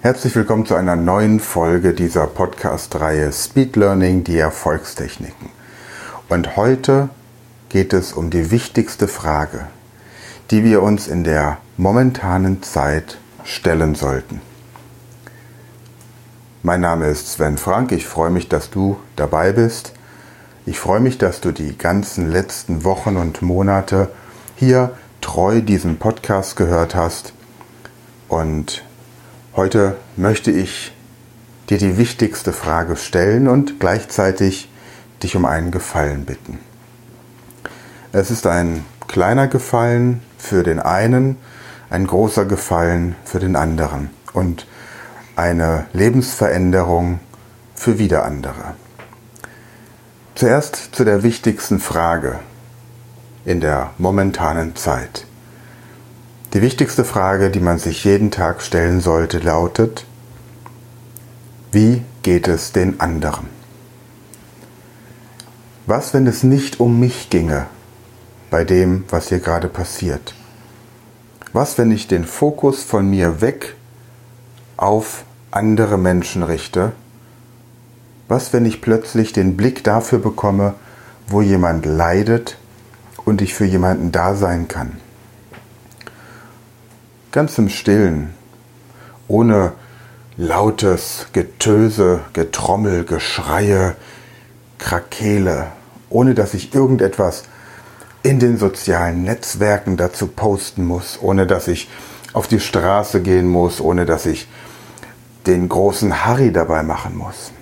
Herzlich willkommen zu einer neuen Folge dieser Podcast-Reihe Speed Learning, die Erfolgstechniken. Und heute geht es um die wichtigste Frage, die wir uns in der momentanen Zeit stellen sollten. Mein Name ist Sven Frank, ich freue mich, dass du dabei bist. Ich freue mich, dass du die ganzen letzten Wochen und Monate hier treu diesen Podcast gehört hast. Und heute möchte ich dir die wichtigste Frage stellen und gleichzeitig dich um einen Gefallen bitten. Es ist ein kleiner Gefallen für den einen, ein großer Gefallen für den anderen und eine Lebensveränderung für wieder andere. Zuerst zu der wichtigsten Frage in der momentanen Zeit. Die wichtigste Frage, die man sich jeden Tag stellen sollte, lautet, wie geht es den anderen? Was, wenn es nicht um mich ginge bei dem, was hier gerade passiert? Was, wenn ich den Fokus von mir weg auf andere Menschen richte? Was, wenn ich plötzlich den Blick dafür bekomme, wo jemand leidet und ich für jemanden da sein kann? Ganz im Stillen, ohne lautes Getöse, Getrommel, Geschreie, Krakele, ohne dass ich irgendetwas in den sozialen Netzwerken dazu posten muss, ohne dass ich auf die Straße gehen muss, ohne dass ich den großen Harry dabei machen muss.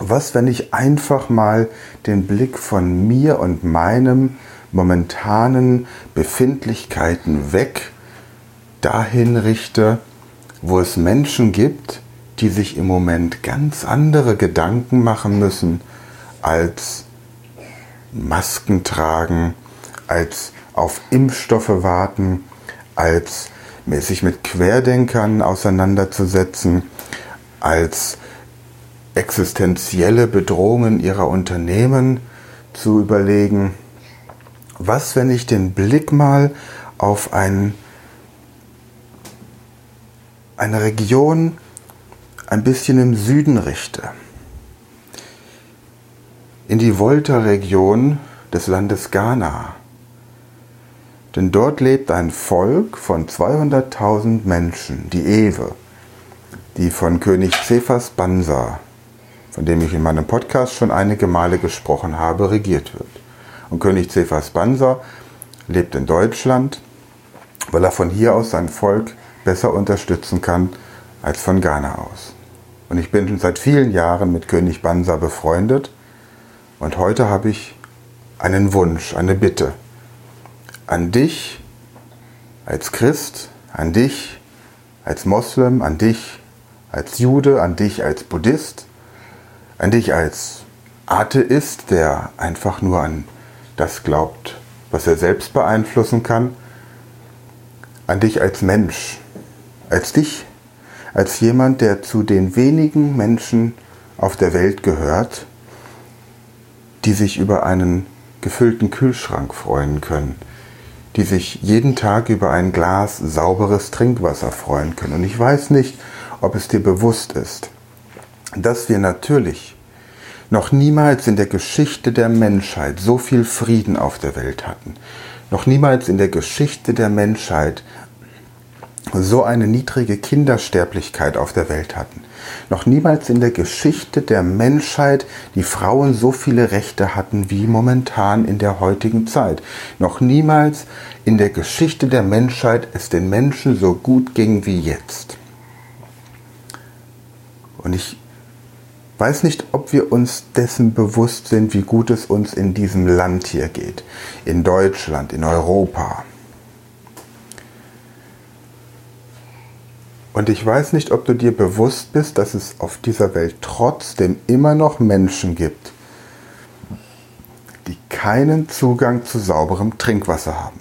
Was, wenn ich einfach mal den Blick von mir und meinem momentanen Befindlichkeiten weg dahin richte, wo es Menschen gibt, die sich im Moment ganz andere Gedanken machen müssen, als Masken tragen, als auf Impfstoffe warten, als sich mit Querdenkern auseinanderzusetzen, als existenzielle Bedrohungen ihrer Unternehmen zu überlegen. Was, wenn ich den Blick mal auf einen eine Region ein bisschen im Süden richte, in die Volta-Region des Landes Ghana. Denn dort lebt ein Volk von 200.000 Menschen, die Ewe, die von König Cephas Bansa, von dem ich in meinem Podcast schon einige Male gesprochen habe, regiert wird. Und König Cephas Bansa lebt in Deutschland, weil er von hier aus sein Volk besser unterstützen kann als von Ghana aus. Und ich bin seit vielen Jahren mit König Bansa befreundet und heute habe ich einen Wunsch, eine Bitte an dich als Christ, an dich als Moslem, an dich als Jude, an dich als Buddhist, an dich als Atheist, der einfach nur an das glaubt, was er selbst beeinflussen kann, an dich als Mensch, als dich, als jemand, der zu den wenigen Menschen auf der Welt gehört, die sich über einen gefüllten Kühlschrank freuen können, die sich jeden Tag über ein Glas sauberes Trinkwasser freuen können. Und ich weiß nicht, ob es dir bewusst ist, dass wir natürlich noch niemals in der Geschichte der Menschheit so viel Frieden auf der Welt hatten. Noch niemals in der Geschichte der Menschheit so eine niedrige Kindersterblichkeit auf der Welt hatten. Noch niemals in der Geschichte der Menschheit die Frauen so viele Rechte hatten wie momentan in der heutigen Zeit. Noch niemals in der Geschichte der Menschheit es den Menschen so gut ging wie jetzt. Und ich weiß nicht, ob wir uns dessen bewusst sind, wie gut es uns in diesem Land hier geht. In Deutschland, in Europa. Und ich weiß nicht, ob du dir bewusst bist, dass es auf dieser Welt trotzdem immer noch Menschen gibt, die keinen Zugang zu sauberem Trinkwasser haben.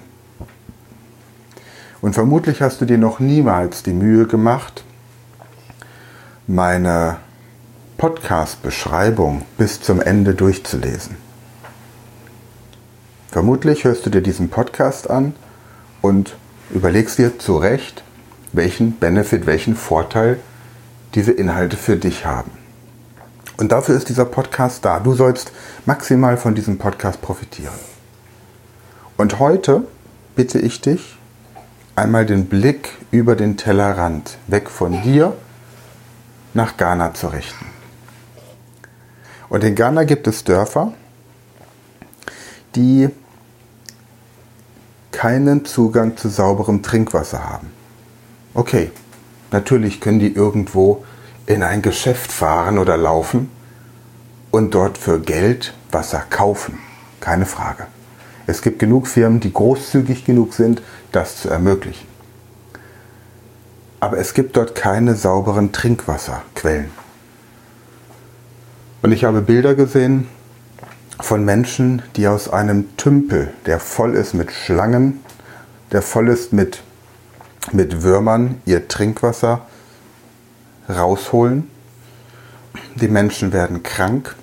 Und vermutlich hast du dir noch niemals die Mühe gemacht, meine Podcast-Beschreibung bis zum Ende durchzulesen. Vermutlich hörst du dir diesen Podcast an und überlegst dir zu Recht, welchen Benefit, welchen Vorteil diese Inhalte für dich haben. Und dafür ist dieser Podcast da. Du sollst maximal von diesem Podcast profitieren. Und heute bitte ich dich, einmal den Blick über den Tellerrand weg von dir nach Ghana zu richten. Und in Ghana gibt es Dörfer, die keinen Zugang zu sauberem Trinkwasser haben. Okay, natürlich können die irgendwo in ein Geschäft fahren oder laufen und dort für Geld Wasser kaufen. Keine Frage. Es gibt genug Firmen, die großzügig genug sind, das zu ermöglichen. Aber es gibt dort keine sauberen Trinkwasserquellen. Und ich habe Bilder gesehen von Menschen, die aus einem Tümpel, der voll ist mit Schlangen, der voll ist mit, mit Würmern, ihr Trinkwasser rausholen. Die Menschen werden krank.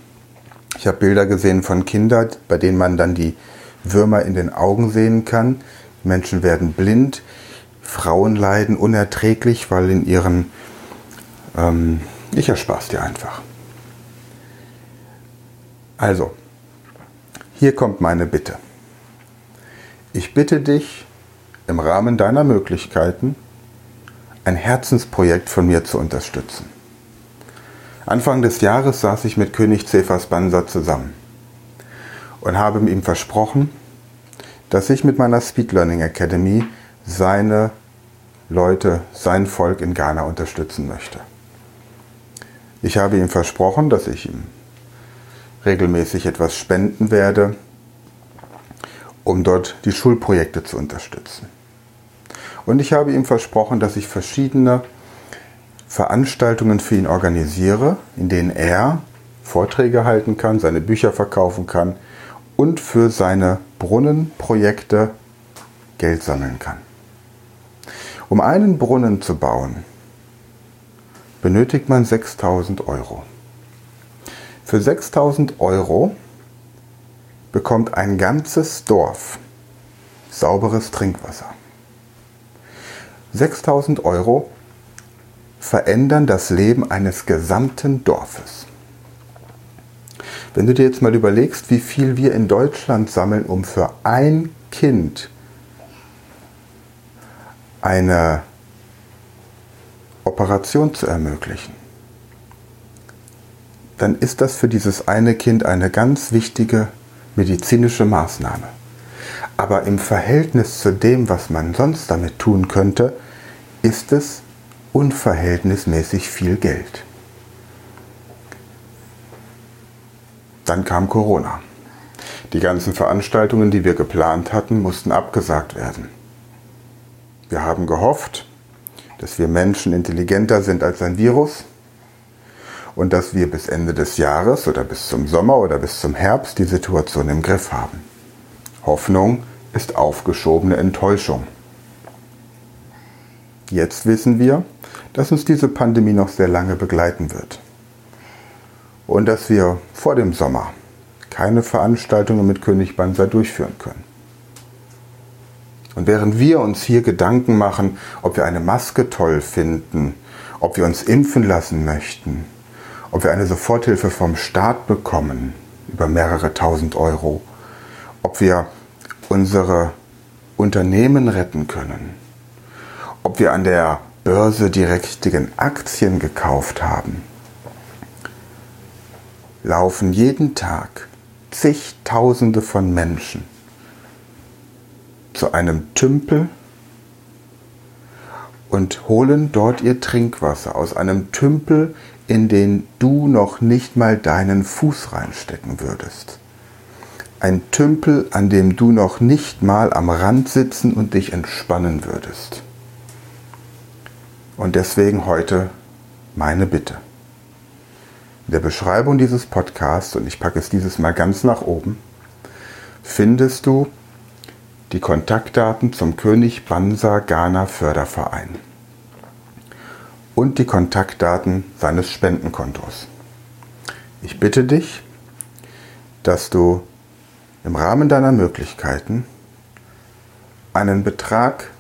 Ich habe Bilder gesehen von Kindern, bei denen man dann die Würmer in den Augen sehen kann. Menschen werden blind. Frauen leiden unerträglich, weil in ihren... Ähm, ich erspare es dir einfach. Also, hier kommt meine Bitte. Ich bitte dich, im Rahmen deiner Möglichkeiten ein Herzensprojekt von mir zu unterstützen. Anfang des Jahres saß ich mit König Cephas Banser zusammen und habe ihm versprochen, dass ich mit meiner Speed Learning Academy seine Leute, sein Volk in Ghana unterstützen möchte. Ich habe ihm versprochen, dass ich ihm regelmäßig etwas spenden werde, um dort die Schulprojekte zu unterstützen. Und ich habe ihm versprochen, dass ich verschiedene Veranstaltungen für ihn organisiere, in denen er Vorträge halten kann, seine Bücher verkaufen kann und für seine Brunnenprojekte Geld sammeln kann. Um einen Brunnen zu bauen, benötigt man 6000 Euro. Für 6000 Euro bekommt ein ganzes Dorf sauberes Trinkwasser. 6000 Euro verändern das Leben eines gesamten Dorfes. Wenn du dir jetzt mal überlegst, wie viel wir in Deutschland sammeln, um für ein Kind eine Operation zu ermöglichen, dann ist das für dieses eine Kind eine ganz wichtige medizinische Maßnahme. Aber im Verhältnis zu dem, was man sonst damit tun könnte, ist es unverhältnismäßig viel Geld. Dann kam Corona. Die ganzen Veranstaltungen, die wir geplant hatten, mussten abgesagt werden. Wir haben gehofft, dass wir Menschen intelligenter sind als ein Virus und dass wir bis Ende des Jahres oder bis zum Sommer oder bis zum Herbst die Situation im Griff haben. Hoffnung ist aufgeschobene Enttäuschung. Jetzt wissen wir, dass uns diese Pandemie noch sehr lange begleiten wird und dass wir vor dem Sommer keine Veranstaltungen mit König Banzer durchführen können. Und während wir uns hier Gedanken machen, ob wir eine Maske toll finden, ob wir uns impfen lassen möchten, ob wir eine Soforthilfe vom Staat bekommen über mehrere tausend Euro, ob wir unsere Unternehmen retten können, ob wir an der Börse die richtigen Aktien gekauft haben, laufen jeden Tag zigtausende von Menschen zu einem Tümpel und holen dort ihr Trinkwasser aus einem Tümpel, in den du noch nicht mal deinen Fuß reinstecken würdest. Ein Tümpel, an dem du noch nicht mal am Rand sitzen und dich entspannen würdest. Und deswegen heute meine Bitte. In der Beschreibung dieses Podcasts, und ich packe es dieses Mal ganz nach oben, findest du die Kontaktdaten zum König Bansa Ghana Förderverein und die Kontaktdaten seines Spendenkontos. Ich bitte dich, dass du im Rahmen deiner Möglichkeiten einen Betrag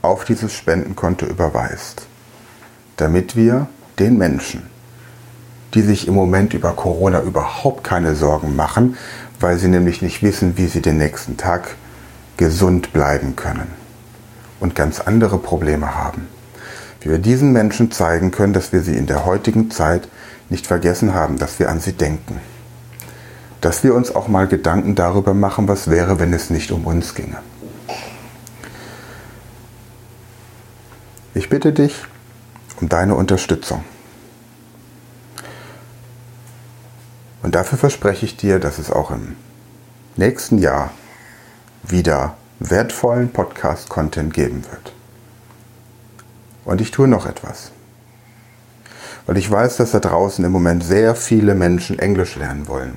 auf dieses Spendenkonto überweist, damit wir den Menschen, die sich im Moment über Corona überhaupt keine Sorgen machen, weil sie nämlich nicht wissen, wie sie den nächsten Tag gesund bleiben können und ganz andere Probleme haben. Wie wir diesen Menschen zeigen können, dass wir sie in der heutigen Zeit nicht vergessen haben, dass wir an sie denken. Dass wir uns auch mal Gedanken darüber machen, was wäre, wenn es nicht um uns ginge. Ich bitte dich um deine Unterstützung. Und dafür verspreche ich dir, dass es auch im nächsten Jahr wieder wertvollen Podcast-Content geben wird. Und ich tue noch etwas. Weil ich weiß, dass da draußen im Moment sehr viele Menschen Englisch lernen wollen.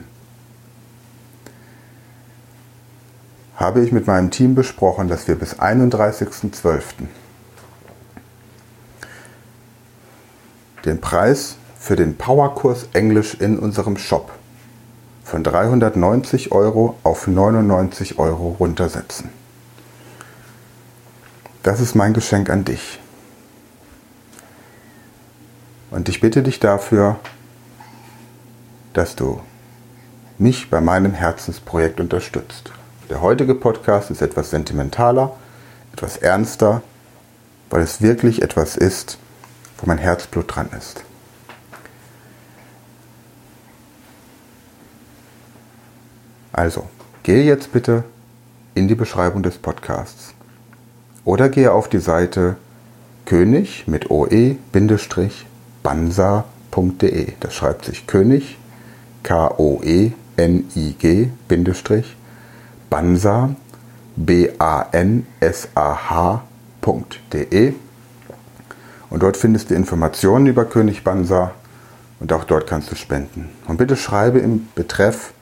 Habe ich mit meinem Team besprochen, dass wir bis 31.12. den Preis für den Powerkurs Englisch in unserem Shop von 390 Euro auf 99 Euro runtersetzen. Das ist mein Geschenk an dich. Und ich bitte dich dafür, dass du mich bei meinem Herzensprojekt unterstützt. Der heutige Podcast ist etwas sentimentaler, etwas ernster, weil es wirklich etwas ist, wo mein Herzblut dran ist. Also, gehe jetzt bitte in die Beschreibung des Podcasts oder gehe auf die Seite König mit oe-bansa.de. Das schreibt sich König, K-O-E-N-I-G, Bansa, B-A-N-S-A-H.de und dort findest du Informationen über König Bansa und auch dort kannst du spenden. Und bitte schreibe im Betreff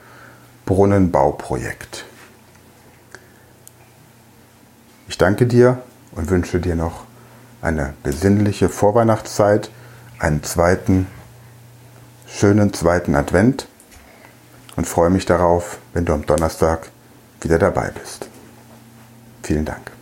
Brunnenbauprojekt. Ich danke dir und wünsche dir noch eine besinnliche Vorweihnachtszeit, einen zweiten, schönen zweiten Advent und freue mich darauf, wenn du am Donnerstag wieder dabei bist. Vielen Dank.